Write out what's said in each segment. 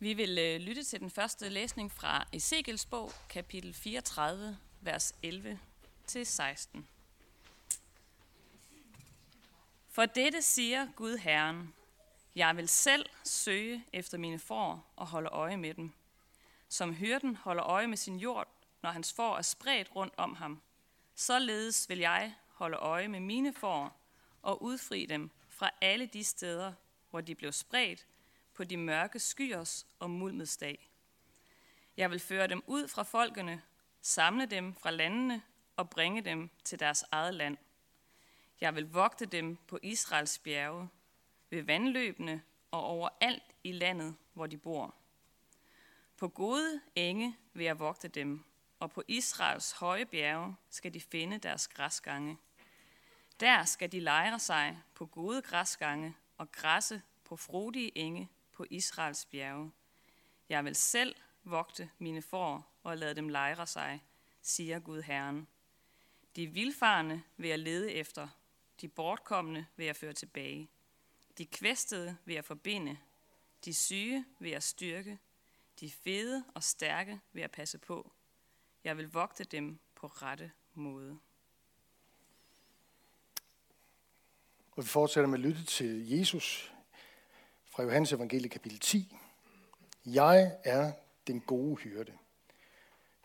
Vi vil øh, lytte til den første læsning fra Ezekiels bog, kapitel 34, vers 11 til 16. For dette siger Gud Herren, jeg vil selv søge efter mine får og holde øje med dem. Som hyrden holder øje med sin jord, når hans får er spredt rundt om ham. Således vil jeg holde øje med mine får og udfri dem fra alle de steder, hvor de blev spredt på de mørke skyers og mulmets dag. Jeg vil føre dem ud fra folkene, samle dem fra landene og bringe dem til deres eget land. Jeg vil vogte dem på Israels bjerge, ved vandløbene og overalt i landet, hvor de bor. På gode enge vil jeg vogte dem, og på Israels høje bjerge skal de finde deres græsgange. Der skal de lejre sig på gode græsgange og græsse på frodige enge på Israels bjerge. Jeg vil selv vogte mine får og lade dem lejre sig, siger Gud Herren. De vilfarne vil jeg lede efter, de bortkommende vil jeg føre tilbage. De kvæstede vil jeg forbinde, de syge vil jeg styrke, de fede og stærke vil jeg passe på. Jeg vil vogte dem på rette måde. Og vi fortsætter med at lytte til Jesus fra Johannes evangelie kapitel 10. Jeg er den gode hyrde.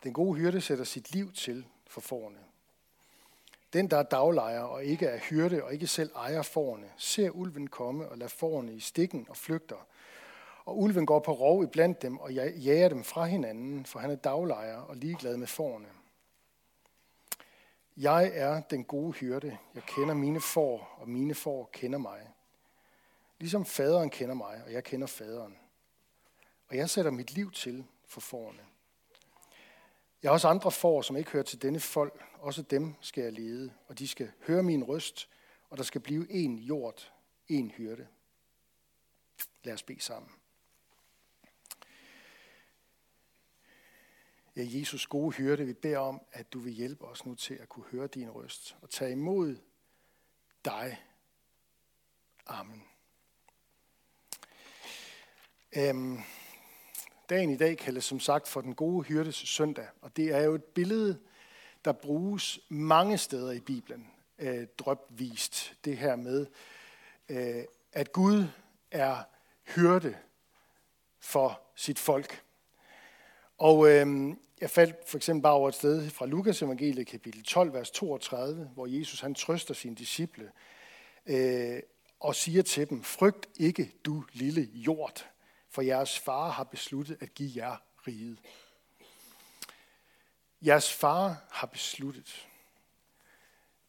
Den gode hyrde sætter sit liv til for forne. Den, der er daglejer og ikke er hyrde og ikke selv ejer forne, ser ulven komme og lader forne i stikken og flygter. Og ulven går på rov i blandt dem og jager dem fra hinanden, for han er daglejer og ligeglad med forne. Jeg er den gode hyrde. Jeg kender mine får, og mine får kender mig. Ligesom faderen kender mig, og jeg kender faderen. Og jeg sætter mit liv til for forerne. Jeg har også andre får, som ikke hører til denne folk. Også dem skal jeg lede, og de skal høre min røst, og der skal blive en jord, en hyrde. Lad os bede sammen. Ja, Jesus gode hyrde, vi beder om, at du vil hjælpe os nu til at kunne høre din røst og tage imod dig. Amen. Øhm, dagen i dag kaldes som sagt for den gode hyrdes søndag, og det er jo et billede, der bruges mange steder i Bibelen, øh, drøbvist. Det her med, øh, at Gud er hyrde for sit folk. Og øh, jeg faldt for eksempel bare over et sted fra Lukas evangeliet kapitel 12, vers 32, hvor Jesus han trøster sine disciple øh, og siger til dem, frygt ikke du lille jord, for jeres far har besluttet at give jer riget. Jeres far har besluttet.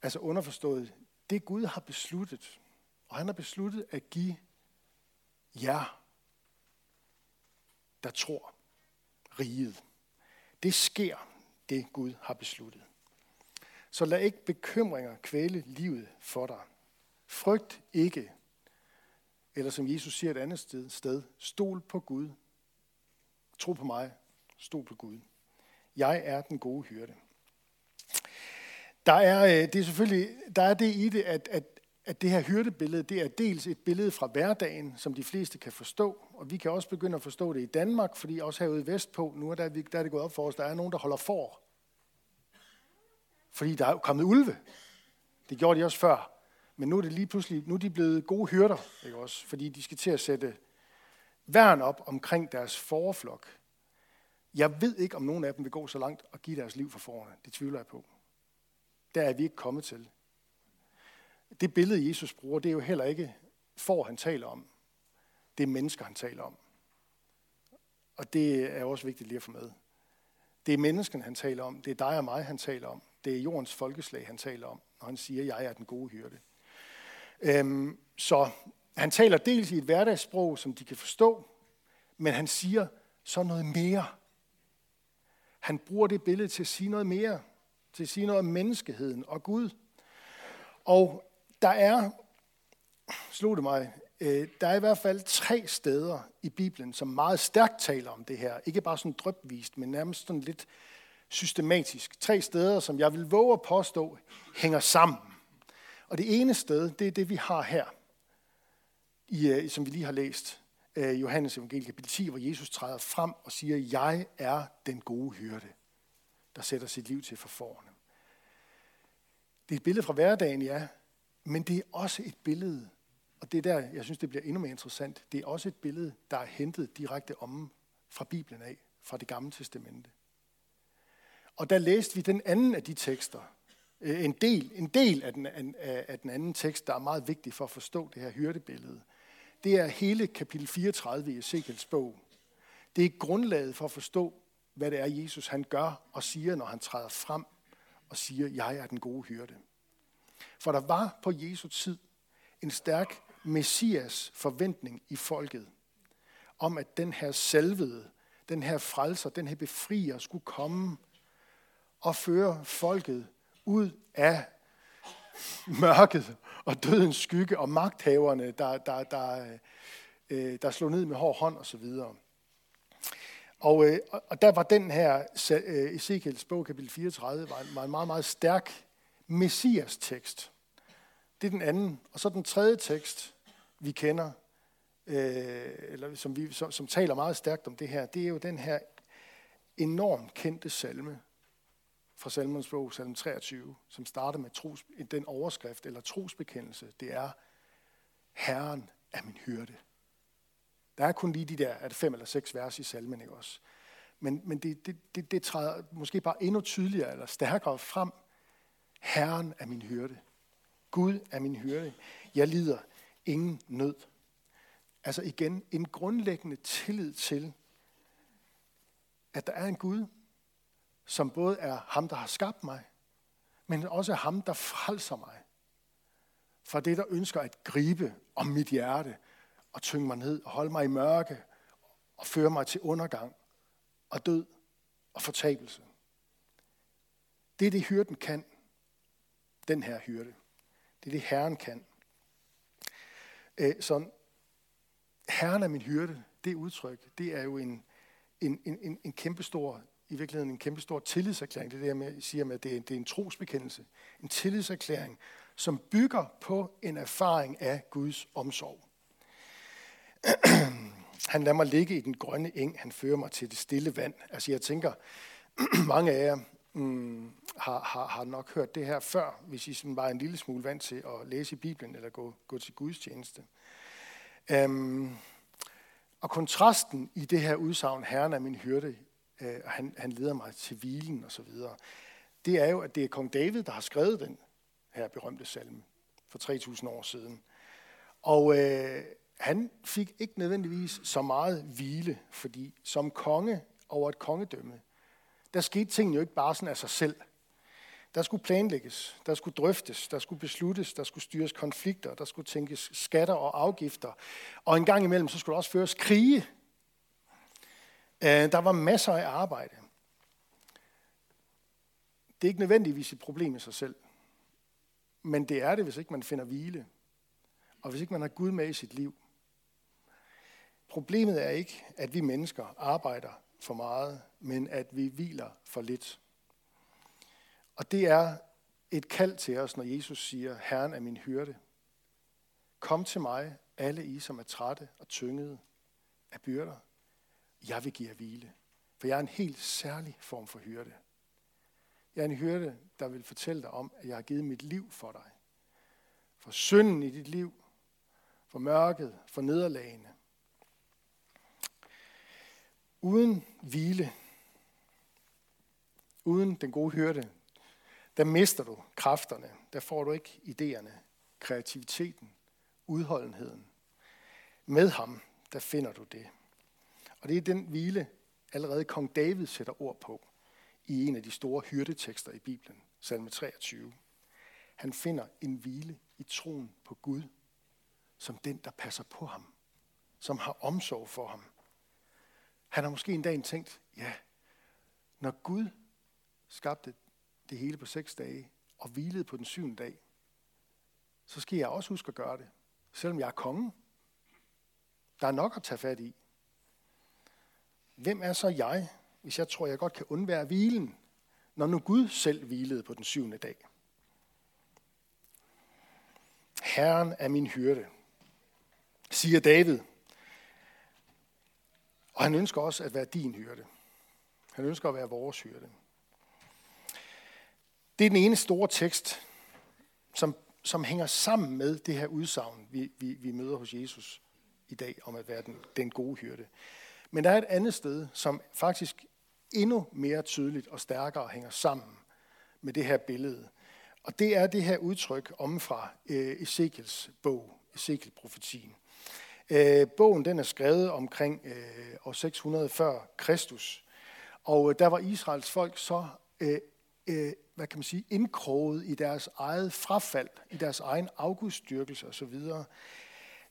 Altså underforstået, det Gud har besluttet, og han har besluttet at give jer, der tror, riget. Det sker, det Gud har besluttet. Så lad ikke bekymringer kvæle livet for dig. Frygt ikke, eller som Jesus siger et andet sted, sted stol på Gud. Tro på mig, stol på Gud. Jeg er den gode hyrde. Der er, øh, det er selvfølgelig, der er det i det, at, at, at det her hyrdebillede, det er dels et billede fra hverdagen, som de fleste kan forstå, og vi kan også begynde at forstå det i Danmark, fordi også herude vestpå, nu er der, der er det gået op for os, der er nogen, der holder for. Fordi der er kommet ulve. Det gjorde de også før. Men nu er det lige pludselig, nu er de blevet gode hyrder, ikke også? Fordi de skal til at sætte værn op omkring deres forflok. Jeg ved ikke, om nogen af dem vil gå så langt og give deres liv for forerne. Det tvivler jeg på. Der er vi ikke kommet til. Det billede, Jesus bruger, det er jo heller ikke for, han taler om. Det er mennesker, han taler om. Og det er også vigtigt lige at få med. Det er mennesken, han taler om. Det er dig og mig, han taler om. Det er jordens folkeslag, han taler om, når han siger, jeg er den gode hyrde. Øhm, så han taler dels i et hverdagssprog, som de kan forstå, men han siger så noget mere. Han bruger det billede til at sige noget mere, til at sige noget om menneskeheden og Gud. Og der er, slog det mig, øh, der er i hvert fald tre steder i Bibelen, som meget stærkt taler om det her. Ikke bare sådan drøbvist, men nærmest sådan lidt systematisk. Tre steder, som jeg vil våge at påstå, hænger sammen. Og det ene sted, det er det, vi har her, i, øh, som vi lige har læst. Øh, Johannes evangelie kapitel 10, hvor Jesus træder frem og siger, jeg er den gode hyrde, der sætter sit liv til for forne. Det er et billede fra hverdagen, ja, men det er også et billede, og det er der, jeg synes, det bliver endnu mere interessant, det er også et billede, der er hentet direkte om fra Bibelen af, fra det gamle testamente. Og der læste vi den anden af de tekster, Øh, en del, en del af, den, af den anden tekst, der er meget vigtig for at forstå det her hyrdebillede. Det er hele kapitel 34 i Ezekiels bog. Det er grundlaget for at forstå, hvad det er, Jesus han gør og siger, når han træder frem og siger, jeg er den gode hyrde. For der var på Jesu tid en stærk messias forventning i folket, om at den her salvede, den her frelser, den her befrier skulle komme og føre folket ud af mørket og dødens skygge og magthaverne, der, der, der, øh, øh, der slog ned med hård hånd og så videre. Og, øh, og der var den her, øh, Ezekiels bog, kapitel 34, var en, var en meget, meget stærk messias tekst. Det er den anden. Og så den tredje tekst, vi kender, øh, eller som, vi, som, som taler meget stærkt om det her, det er jo den her enormt kendte salme fra Salmons bog, salm 23, som starter med tros, den overskrift eller trosbekendelse. Det er, Herren er min hyrde. Der er kun lige de der, er det fem eller seks vers i salmen, ikke også? Men, men det, det, det, det træder måske bare endnu tydeligere eller stærkere frem. Herren er min hyrde. Gud er min hyrde. Jeg lider ingen nød. Altså igen, en grundlæggende tillid til, at der er en Gud, som både er ham, der har skabt mig, men også ham, der frelser mig. For det, der ønsker at gribe om mit hjerte og tynge mig ned og holde mig i mørke og føre mig til undergang og død og fortabelse. Det er det, hyrden kan. Den her hyrde. Det er det, Herren kan. Så Herren er min hyrde, det udtryk, det er jo en, en, en, en kæmpestor, i virkeligheden en kæmpestor tillidserklæring. Det er det, jeg med, siger med, at det er, det er en trosbekendelse. En tillidserklæring, som bygger på en erfaring af Guds omsorg. han lader mig ligge i den grønne eng, han fører mig til det stille vand. Altså jeg tænker, mange af jer mm, har, har, har nok hørt det her før, hvis I sådan var en lille smule vant til at læse i Bibelen eller gå, gå til Guds tjeneste. Um, øhm, og kontrasten i det her udsagn, Herren er min hyrde, Øh, og han, han leder mig til hvilen og så videre, det er jo, at det er kong David, der har skrevet den her berømte salme for 3.000 år siden. Og øh, han fik ikke nødvendigvis så meget hvile, fordi som konge over et kongedømme, der skete tingene jo ikke bare sådan af sig selv. Der skulle planlægges, der skulle drøftes, der skulle besluttes, der skulle styres konflikter, der skulle tænkes skatter og afgifter. Og en gang imellem, så skulle der også føres krige. Øh, der var masser af arbejde. Det er ikke nødvendigvis et problem i sig selv. Men det er det, hvis ikke man finder hvile. Og hvis ikke man har Gud med i sit liv. Problemet er ikke, at vi mennesker arbejder for meget, men at vi hviler for lidt. Og det er et kald til os, når Jesus siger, Herren er min hyrde. Kom til mig, alle I, som er trætte og tyngede af byrder. Jeg vil give jer hvile. For jeg er en helt særlig form for hyrde. Jeg er en hyrde, der vil fortælle dig om, at jeg har givet mit liv for dig. For synden i dit liv, for mørket, for nederlagene, Uden hvile, uden den gode hyrde, der mister du kræfterne, der får du ikke idéerne, kreativiteten, udholdenheden. Med ham, der finder du det. Og det er den hvile, allerede kong David sætter ord på i en af de store hyrdetekster i Bibelen, salme 23. Han finder en hvile i troen på Gud, som den, der passer på ham, som har omsorg for ham, han har måske en dag tænkt, ja, når Gud skabte det hele på seks dage og hvilede på den syvende dag, så skal jeg også huske at gøre det, selvom jeg er konge. Der er nok at tage fat i. Hvem er så jeg, hvis jeg tror, jeg godt kan undvære hvilen, når nu Gud selv hvilede på den syvende dag? Herren er min hyrde, siger David. Og han ønsker også at være din hyrde. Han ønsker at være vores hyrde. Det er den ene store tekst, som, som hænger sammen med det her udsagn, vi, vi, vi møder hos Jesus i dag, om at være den, den gode hyrde. Men der er et andet sted, som faktisk endnu mere tydeligt og stærkere hænger sammen med det her billede. Og det er det her udtryk om fra øh, Ezekiels bog, Ezekiel-profetien. Øh, bogen den er skrevet omkring øh, år 600 før Kristus. Og øh, der var Israels folk så øh, øh, hvad kan man sige, indkroget i deres eget frafald, i deres egen afgudstyrkelse osv.,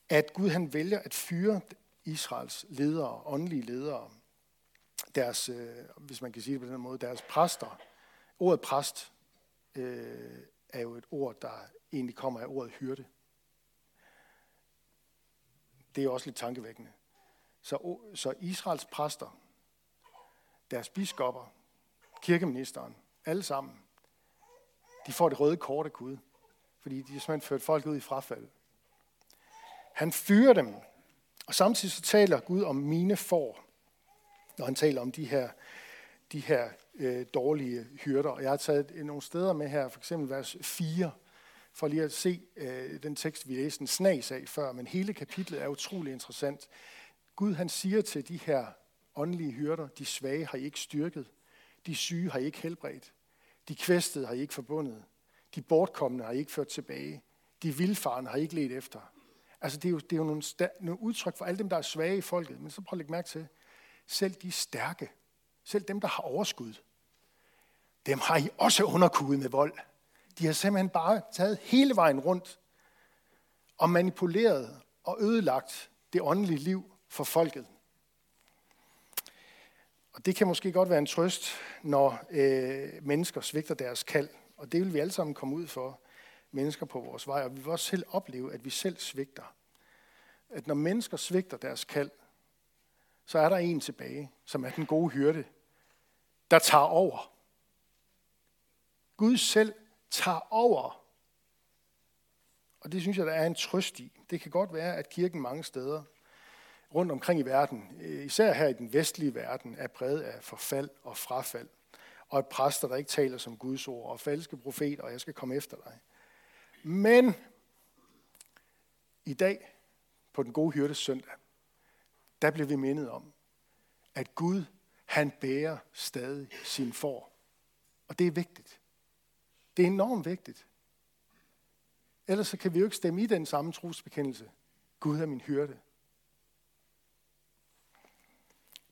at Gud han vælger at fyre Israels ledere, åndelige ledere, deres, øh, hvis man kan sige det på den måde, deres præster. Ordet præst øh, er jo et ord, der egentlig kommer af ordet hyrde. Det er også lidt tankevækkende. Så, så Israels præster, deres biskopper, kirkeministeren, alle sammen, de får det røde kort af Gud, fordi de har simpelthen ført folk ud i frafald. Han fyrer dem, og samtidig så taler Gud om mine får, når han taler om de her, de her øh, dårlige hyrder. Og jeg har taget nogle steder med her, for eksempel vers 4, for lige at se øh, den tekst, vi læste en snas af før, men hele kapitlet er utrolig interessant. Gud han siger til de her åndelige hyrder, de svage har I ikke styrket, de syge har I ikke helbredt, de kvæstede har I ikke forbundet, de bortkommende har I ikke ført tilbage, de vildfarne har I ikke let efter. Altså det er jo, det er jo nogle, nogle udtryk for alle dem, der er svage i folket. Men så prøv at lægge mærke til, selv de stærke, selv dem, der har overskud, dem har I også underkudet med vold. De har simpelthen bare taget hele vejen rundt og manipuleret og ødelagt det åndelige liv for folket. Og det kan måske godt være en trøst, når øh, mennesker svigter deres kald. Og det vil vi alle sammen komme ud for, mennesker på vores vej. Og vi vil også selv opleve, at vi selv svigter. At når mennesker svigter deres kald, så er der en tilbage, som er den gode hyrde, der tager over. Gud selv tager over. Og det synes jeg, der er en trøst i. Det kan godt være, at kirken mange steder rundt omkring i verden, øh, især her i den vestlige verden, er præget af forfald og frafald. Og at præster, der ikke taler som Guds ord, og falske profeter, og jeg skal komme efter dig. Men i dag, på den gode hyrdes søndag, der bliver vi mindet om, at Gud, han bærer stadig sin for. Og det er vigtigt. Det er enormt vigtigt. Ellers så kan vi jo ikke stemme i den samme trosbekendelse. Gud er min hyrde.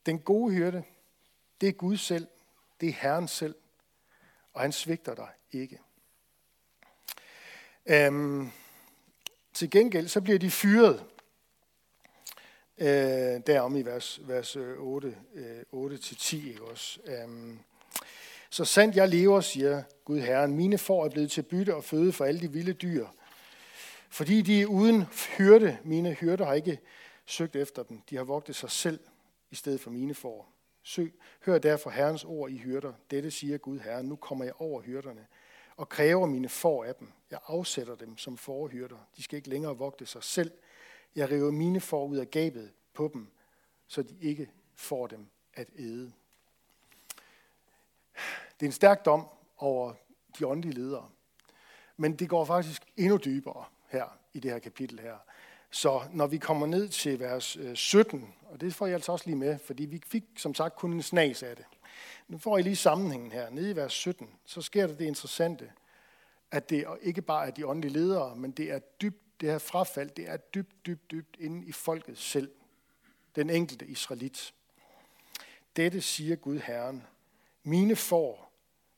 Den gode hyrde, det er Gud selv. Det er Herren selv. Og han svigter dig ikke. Øhm, til gengæld så bliver de fyret øh, derom i vers, vers 8, øh, 8-10. Øh, ikke også? Øhm, så sandt jeg lever, siger Gud Herren, mine får er blevet til bytte og føde for alle de vilde dyr. Fordi de er uden hyrde, mine hyrder har ikke søgt efter dem. De har vogtet sig selv i stedet for mine får. Søg, hør derfor Herrens ord i hyrder. Dette siger Gud Herren, nu kommer jeg over hyrderne og kræver mine får af dem. Jeg afsætter dem som forhyrter. De skal ikke længere vogte sig selv. Jeg river mine får ud af gabet på dem, så de ikke får dem at æde. Det er en stærk dom over de åndelige ledere. Men det går faktisk endnu dybere her i det her kapitel her. Så når vi kommer ned til vers øh, 17, og det får jeg altså også lige med, fordi vi fik som sagt kun en snas af det. Nu får I lige sammenhængen her. Nede i vers 17, så sker der det interessante, at det ikke bare er de åndelige ledere, men det er dybt, det her frafald, det er dybt, dybt, dybt inde i folket selv. Den enkelte israelit. Dette siger Gud Herren. Mine får,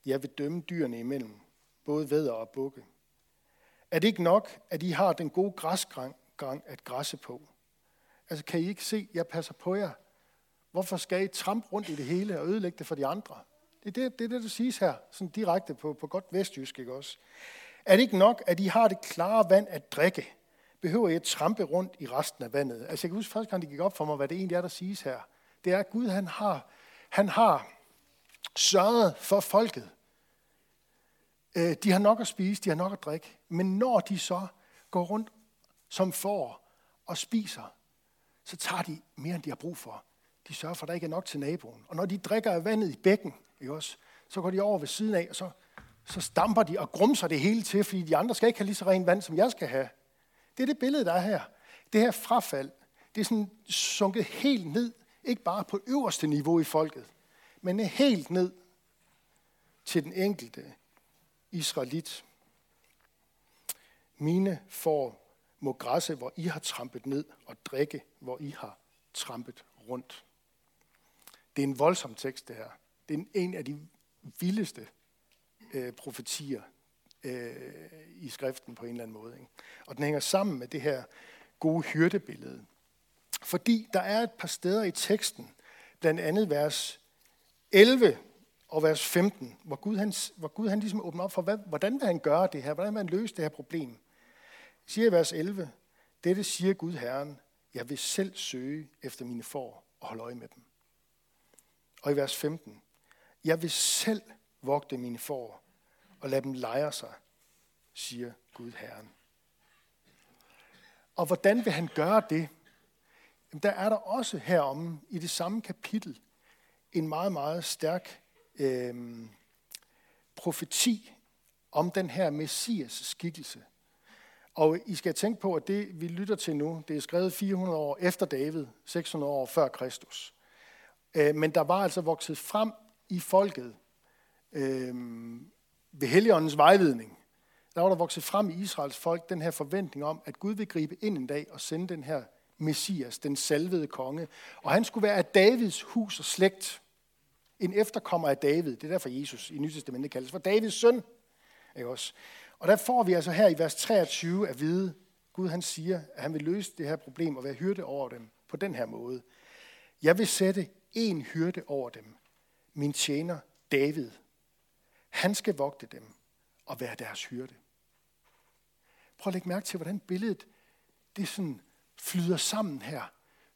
jeg vil dømme dyrene imellem, både vædder og bukke. Er det ikke nok, at I har den gode græsgang at græsse på? Altså kan I ikke se, jeg passer på jer. Hvorfor skal I trampe rundt i det hele og ødelægge det for de andre? Det er det, det, er det der siges her, sådan direkte på, på godt vestjysk, ikke også? Er det ikke nok, at I har det klare vand at drikke? Behøver I at trampe rundt i resten af vandet? Altså jeg kan huske første gang, det gik op for mig, hvad det egentlig er, der siges her. Det er, at Gud han har, han har sørget for folket. Øh, de har nok at spise, de har nok at drikke. Men når de så går rundt som får og spiser, så tager de mere, end de har brug for de sørger for, at der ikke er nok til naboen. Og når de drikker af vandet i bækken, ikke også, så går de over ved siden af, og så, så stamper de og grumser det hele til, fordi de andre skal ikke have lige så rent vand, som jeg skal have. Det er det billede, der er her. Det her frafald, det er sådan sunket helt ned, ikke bare på øverste niveau i folket, men helt ned til den enkelte israelit. Mine får må græsse, hvor I har trampet ned, og drikke, hvor I har trampet rundt. Det er en voldsom tekst, det her. Det er en af de vildeste øh, profetier øh, i skriften på en eller anden måde. Ikke? Og den hænger sammen med det her gode hyrdebillede. Fordi der er et par steder i teksten, blandt andet vers 11 og vers 15, hvor Gud, han, hvor Gud han ligesom åbner op for, hvad, hvordan vil han gøre det her? Hvordan vil han løse det her problem? Siger i vers 11, dette siger Gud Herren, jeg vil selv søge efter mine får og holde øje med dem. Og i vers 15, jeg vil selv vogte mine får og lade dem lejre sig, siger Gud Herren. Og hvordan vil han gøre det? Jamen, der er der også herom i det samme kapitel en meget, meget stærk øh, profeti om den her messias skikkelse. Og I skal tænke på, at det, vi lytter til nu, det er skrevet 400 år efter David, 600 år før Kristus. Øh, men der var altså vokset frem i folket øh, ved Helligåndens vejledning. Der var der vokset frem i Israels folk den her forventning om, at Gud vil gribe ind en dag og sende den her Messias, den salvede konge. Og han skulle være af Davids hus og slægt. En efterkommer af David. Det er derfor Jesus i Nytestamentet kaldes for Davids søn. Ikke også? Og der får vi altså her i vers 23 at vide, Gud han siger, at han vil løse det her problem og være hyrde over dem på den her måde. Jeg vil sætte en hyrde over dem, min tjener David. Han skal vogte dem og være deres hyrde. Prøv at lægge mærke til, hvordan billedet det sådan flyder sammen her.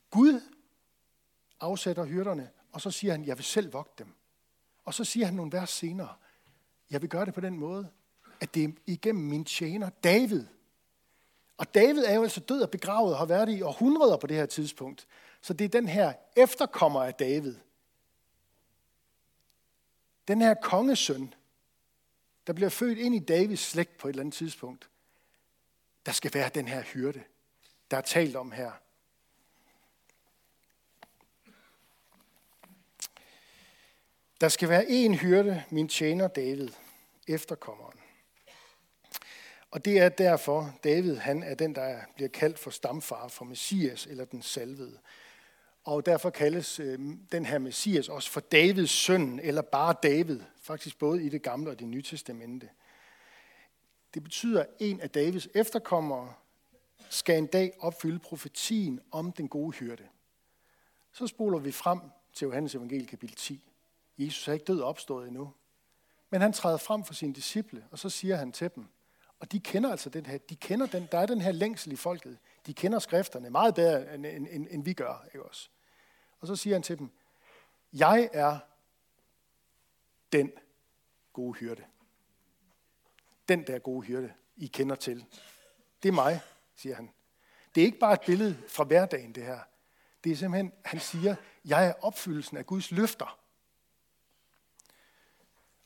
Gud afsætter hyrderne, og så siger han, jeg vil selv vogte dem. Og så siger han nogle vers senere, jeg vil gøre det på den måde, at det er igennem min tjener David. Og David er jo altså død og begravet og har været i århundreder på det her tidspunkt. Så det er den her efterkommer af David. Den her kongesøn, der bliver født ind i Davids slægt på et eller andet tidspunkt. Der skal være den her hyrde, der er talt om her. Der skal være en hyrde, min tjener David, efterkommeren. Og det er derfor, David han er den, der bliver kaldt for stamfar for Messias, eller den salvede. Og derfor kaldes øh, den her Messias også for Davids søn, eller bare David, faktisk både i det gamle og det nye testamente. Det betyder, at en af Davids efterkommere skal en dag opfylde profetien om den gode hyrde. Så spoler vi frem til Johannes evangelie kapitel 10. Jesus er ikke død opstået endnu. Men han træder frem for sine disciple, og så siger han til dem, og de kender altså den her, de kender den, der er den her længsel i folket. De kender skrifterne meget bedre, end, end, end, end vi gør. Ikke også? Og så siger han til dem, jeg er den gode hyrde. Den der gode hyrde, I kender til. Det er mig, siger han. Det er ikke bare et billede fra hverdagen, det her. Det er simpelthen, han siger, jeg er opfyldelsen af Guds løfter.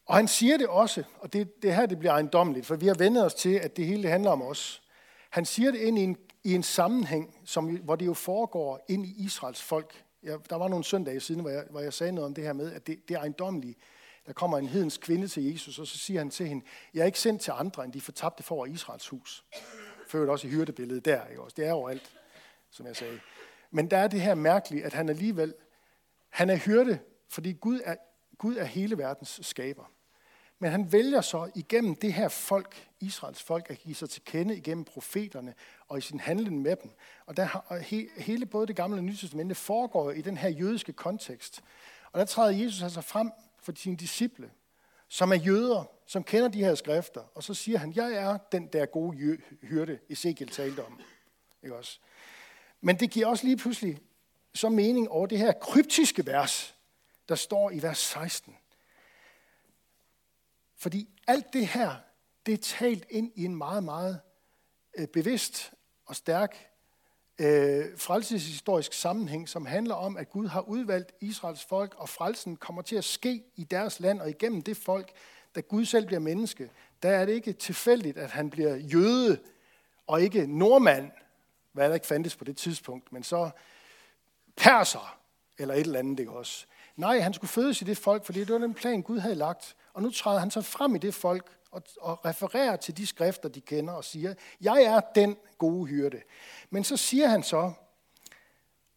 Og han siger det også, og det, det her det bliver ejendommeligt, for vi har vendt os til, at det hele handler om os. Han siger det ind i en, i en sammenhæng, som, hvor det jo foregår ind i Israels folk. Jeg, der var nogle søndage siden, hvor jeg, hvor jeg sagde noget om det her med, at det, det er ejendommelige. Der kommer en hedens kvinde til Jesus, og så siger han til hende, jeg er ikke sendt til andre, end de fortabte for Israels hus. Ført også i hyrdebilledet der, ikke også? Det er overalt, som jeg sagde. Men der er det her mærkelige, at han alligevel, han er hyrde, fordi Gud er, Gud er hele verdens skaber. Men han vælger så igennem det her folk, Israels folk, at give sig til kende igennem profeterne og i sin handling med dem. Og, der, og he, hele både det gamle og nye testamente foregår i den her jødiske kontekst. Og der træder Jesus altså frem for sine disciple, som er jøder, som kender de her skrifter. Og så siger han, jeg er den der gode hyrde, Ezekiel talte om. Ikke også? Men det giver også lige pludselig så mening over det her kryptiske vers, der står i vers 16. Fordi alt det her, det er talt ind i en meget, meget øh, bevidst og stærk øh, frelseshistorisk sammenhæng, som handler om, at Gud har udvalgt Israels folk, og frelsen kommer til at ske i deres land og igennem det folk, da Gud selv bliver menneske. Der er det ikke tilfældigt, at han bliver jøde og ikke nordmand, hvad der ikke fandtes på det tidspunkt, men så perser eller et eller andet, ikke også. Nej, han skulle fødes i det folk, fordi det var den plan, Gud havde lagt. Og nu træder han så frem i det folk og, og refererer til de skrifter, de kender, og siger, jeg er den gode hyrde. Men så siger han så,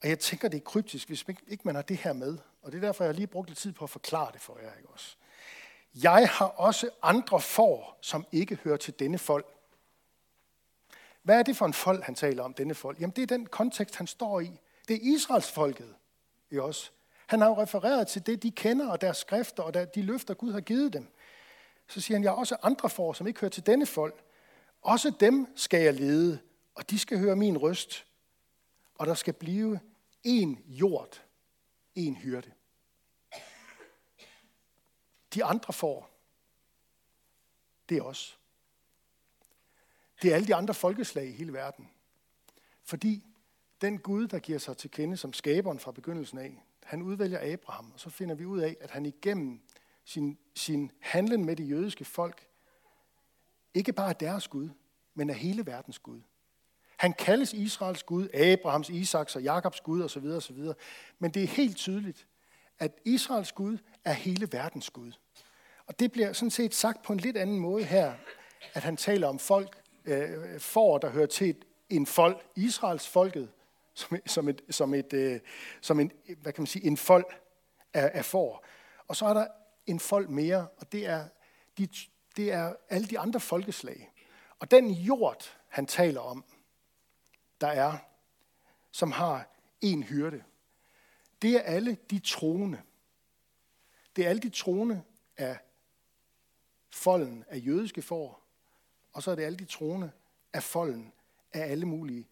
og jeg tænker, det er kryptisk, hvis ikke man har det her med, og det er derfor, jeg har lige brugt lidt tid på at forklare det for jer. Ikke også? Jeg har også andre får, som ikke hører til denne folk. Hvad er det for en folk, han taler om, denne folk? Jamen, det er den kontekst, han står i. Det er Israels folket. Ikke også? Han har jo refereret til det, de kender, og deres skrifter, og de løfter, Gud har givet dem. Så siger han, jeg har også andre får, som ikke hører til denne folk. Også dem skal jeg lede, og de skal høre min røst. Og der skal blive en jord, en hyrde. De andre får, det er os. Det er alle de andre folkeslag i hele verden. Fordi den Gud, der giver sig til kende som skaberen fra begyndelsen af, han udvælger Abraham, og så finder vi ud af, at han igennem sin, sin handlen med det jødiske folk, ikke bare er deres Gud, men er hele verdens Gud. Han kaldes Israels Gud, Abrahams, Isaks og Jakobs Gud osv. osv. Men det er helt tydeligt, at Israels Gud er hele verdens Gud. Og det bliver sådan set sagt på en lidt anden måde her, at han taler om folk, øh, for der hører til en folk, Israels folket, som, som, et, som, et, øh, som en, hvad kan man sige, en folk af, af får. Og så er der en folk mere, og det er, de, det er alle de andre folkeslag. Og den jord, han taler om, der er, som har en hyrde, det er alle de troende. Det er alle de troende af folden af jødiske får, og så er det alle de troende af folden af alle mulige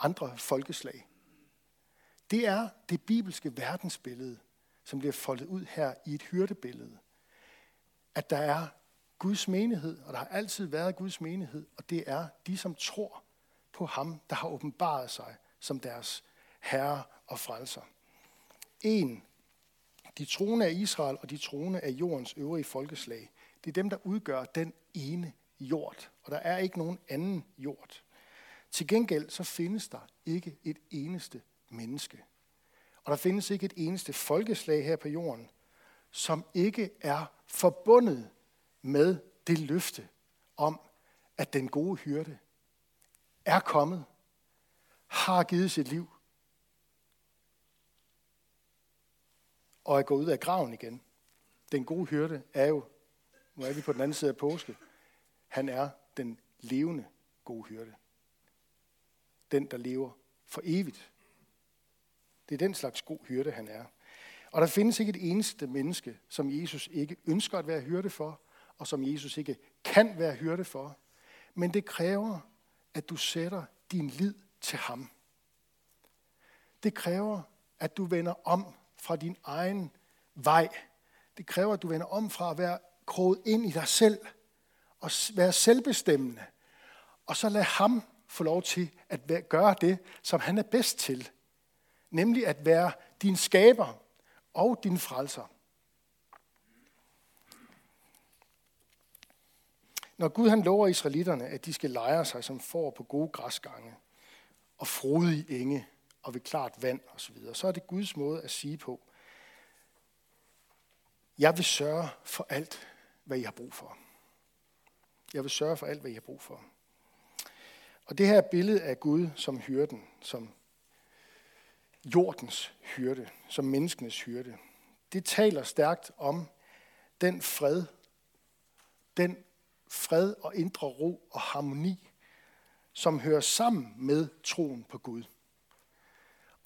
andre folkeslag. Det er det bibelske verdensbillede, som bliver foldet ud her i et hyrdebillede. At der er Guds menighed, og der har altid været Guds menighed, og det er de, som tror på ham, der har åbenbaret sig som deres herre og frelser. En, de troende af Israel og de troende af jordens øvrige folkeslag, det er dem, der udgør den ene jord, og der er ikke nogen anden jord. Til gengæld så findes der ikke et eneste menneske. Og der findes ikke et eneste folkeslag her på jorden, som ikke er forbundet med det løfte om, at den gode hyrde er kommet, har givet sit liv og er gået ud af graven igen. Den gode hyrde er jo, nu er vi på den anden side af påske, han er den levende gode hyrde den, der lever for evigt. Det er den slags god hyrde, han er. Og der findes ikke et eneste menneske, som Jesus ikke ønsker at være hyrde for, og som Jesus ikke kan være hyrde for. Men det kræver, at du sætter din lid til ham. Det kræver, at du vender om fra din egen vej. Det kræver, at du vender om fra at være kroget ind i dig selv og være selvbestemmende. Og så lad ham få lov til at gøre det, som han er bedst til. Nemlig at være din skaber og din frelser. Når Gud han lover israelitterne, at de skal lejre sig som får på gode græsgange og frodige enge og ved klart vand osv., så, så er det Guds måde at sige på, jeg vil sørge for alt, hvad I har brug for. Jeg vil sørge for alt, hvad I har brug for. Og det her billede af Gud som hyrden, som jordens hyrde, som menneskenes hyrde, det taler stærkt om den fred, den fred og indre ro og harmoni, som hører sammen med troen på Gud.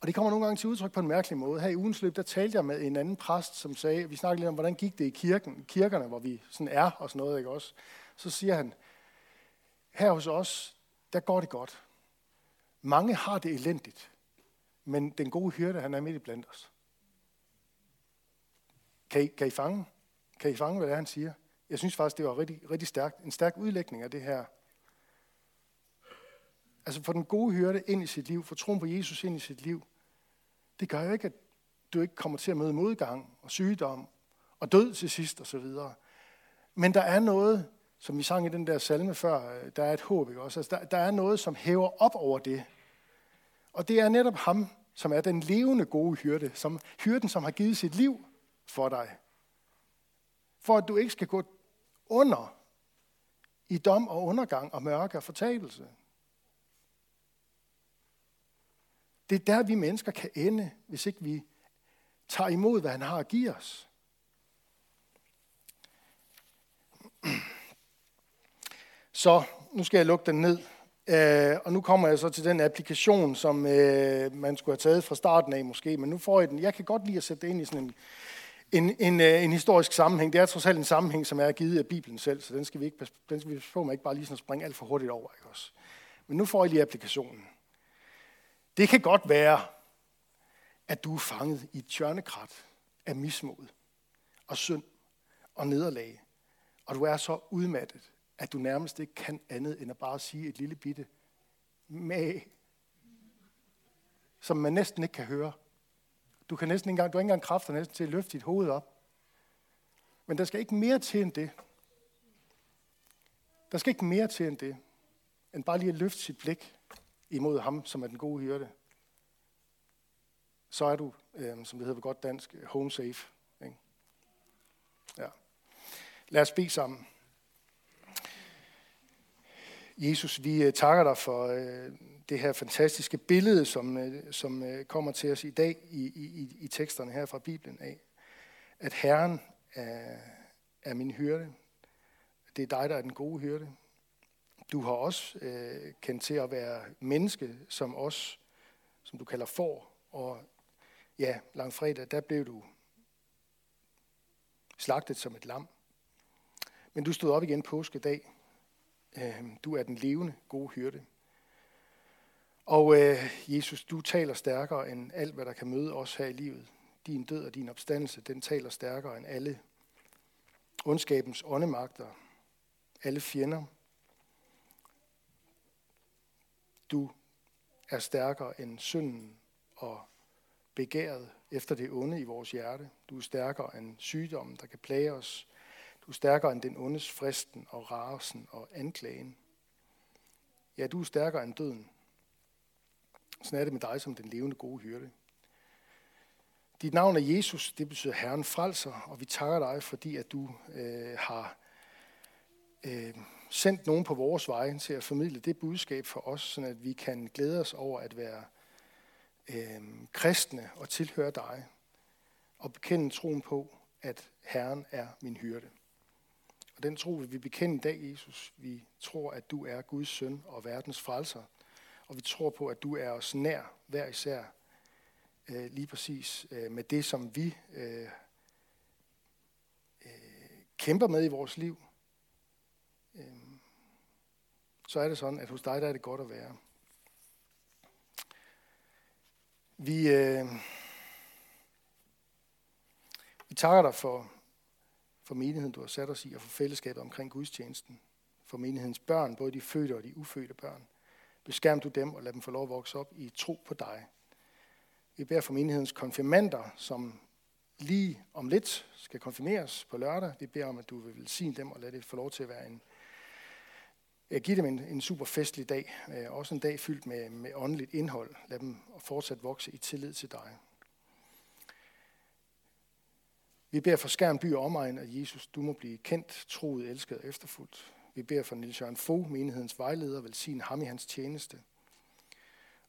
Og det kommer nogle gange til udtryk på en mærkelig måde. Her i ugens løb, der talte jeg med en anden præst, som sagde, vi snakkede lidt om, hvordan gik det i kirken, kirkerne, hvor vi sådan er og sådan noget, ikke også? Så siger han, her hos os, der går det godt. Mange har det elendigt, men den gode hyrde, han er midt i blandt os. Kan I, kan I fange? Kan I fange, hvad det er, han siger? Jeg synes faktisk, det var rigtig, rigtig stærkt. En stærk udlægning af det her. altså få den gode hyrde ind i sit liv, få troen på Jesus ind i sit liv, det gør jo ikke, at du ikke kommer til at møde modgang og sygdom og død til sidst osv. Men der er noget, som vi sang i den der salme før, øh, der er et håb, ikke også? Altså, der, der er noget, som hæver op over det. Og det er netop ham, som er den levende gode hyrde, som hyrden, som har givet sit liv for dig. For at du ikke skal gå under i dom og undergang og mørke og fortabelse. Det er der, vi mennesker kan ende, hvis ikke vi tager imod, hvad han har at give os. Så nu skal jeg lukke den ned. Øh, og nu kommer jeg så til den applikation, som øh, man skulle have taget fra starten af måske, men nu får jeg den. Jeg kan godt lide at sætte det ind i sådan en, en, en, øh, en historisk sammenhæng. Det er trods alt en sammenhæng, som er givet af Bibelen selv, så den skal vi ikke den skal vi få, med ikke bare lige sådan springe alt for hurtigt over. Ikke også? Men nu får jeg lige applikationen. Det kan godt være, at du er fanget i et tjørnekrat af mismod og synd og nederlag, og du er så udmattet, at du nærmest ikke kan andet end at bare sige et lille bitte med, som man næsten ikke kan høre. Du kan næsten ikke engang, du har ikke engang kræfter næsten til at løfte dit hoved op. Men der skal ikke mere til end det. Der skal ikke mere til end det, end bare lige at løfte sit blik imod ham, som er den gode hyrde. Så er du, øh, som det hedder på godt dansk, øh, home safe. Ikke? Ja. Lad os bede sammen. Jesus, vi øh, takker dig for øh, det her fantastiske billede, som, øh, som kommer til os i dag i, i, i teksterne her fra Bibelen af. At Herren er, er min hyrde. Det er dig, der er den gode hyrde. Du har også øh, kendt til at være menneske som os, som du kalder for. Og ja, langfredag, der blev du slagtet som et lam. Men du stod op igen påskedag, Øhm, du er den levende, gode hyrde. Og øh, Jesus, du taler stærkere end alt, hvad der kan møde os her i livet. Din død og din opstandelse, den taler stærkere end alle ondskabens åndemagter, alle fjender. Du er stærkere end synden og begæret efter det onde i vores hjerte. Du er stærkere end sygdommen, der kan plage os. Du er stærkere end den ondes fristen og rasen og anklagen. Ja, du er stærkere end døden. Sådan er det med dig som den levende gode hyrde. Dit navn er Jesus, det betyder Herren frelser, og vi takker dig, fordi at du øh, har øh, sendt nogen på vores vej til at formidle det budskab for os, så at vi kan glæde os over at være øh, kristne og tilhøre dig, og bekende troen på, at Herren er min hyrde. Den tro vil vi bekende i dag, Jesus. Vi tror, at du er Guds søn og verdens frelser. Og vi tror på, at du er os nær, hver især, øh, lige præcis øh, med det, som vi øh, øh, kæmper med i vores liv. Øh, så er det sådan, at hos dig der er det godt at være. Vi, øh, vi takker dig for for menigheden, du har sat os i, og for fællesskabet omkring gudstjenesten. For menighedens børn, både de fødte og de ufødte børn. Beskærm du dem og lad dem få lov at vokse op i tro på dig. Vi beder for menighedens konfirmander, som lige om lidt skal konfirmeres på lørdag. Vi beder om, at du vil velsigne dem og lade det få lov til at være en, give dem en, en super festlig dag. Øh, også en dag fyldt med, med åndeligt indhold. Lad dem fortsat vokse i tillid til dig. Vi beder for Skærn by og omegn, at Jesus, du må blive kendt, troet, elsket og efterfuldt. Vi beder for Nils Jørgen Fogh, menighedens vejleder, velsigne ham i hans tjeneste.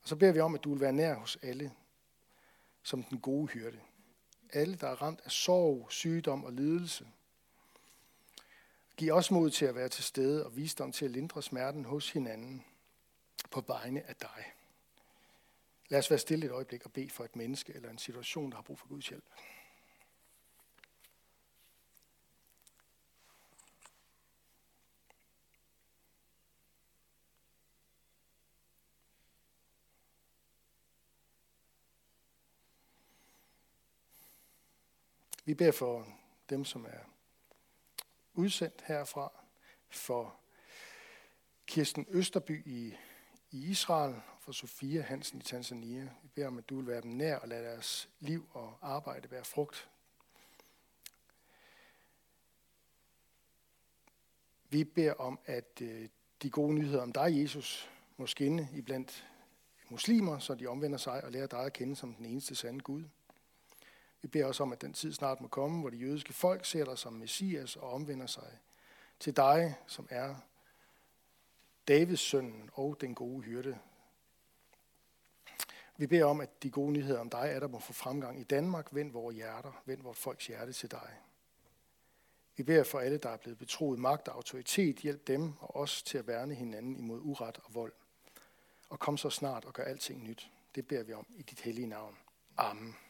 Og så beder vi om, at du vil være nær hos alle, som den gode hyrde. Alle, der er ramt af sorg, sygdom og lidelse. Giv os mod til at være til stede og visdom til at lindre smerten hos hinanden på vegne af dig. Lad os være stille et øjeblik og bede for et menneske eller en situation, der har brug for Guds hjælp. Vi beder for dem, som er udsendt herfra, for Kirsten Østerby i, i Israel, for Sofia Hansen i Tanzania. Vi beder om, at du vil være dem nær og lade deres liv og arbejde være frugt. Vi beder om, at øh, de gode nyheder om dig, Jesus, må skinne iblandt muslimer, så de omvender sig og lærer dig at kende som den eneste sande Gud. Vi beder også om, at den tid snart må komme, hvor de jødiske folk ser dig som Messias og omvender sig til dig, som er Davids søn og den gode hyrde. Vi beder om, at de gode nyheder om dig er der må få fremgang i Danmark. Vend vores hjerter, vend vores folks hjerte til dig. Vi beder for alle, der er blevet betroet magt og autoritet, hjælp dem og os til at værne hinanden imod uret og vold. Og kom så snart og gør alting nyt. Det beder vi om i dit hellige navn. Amen.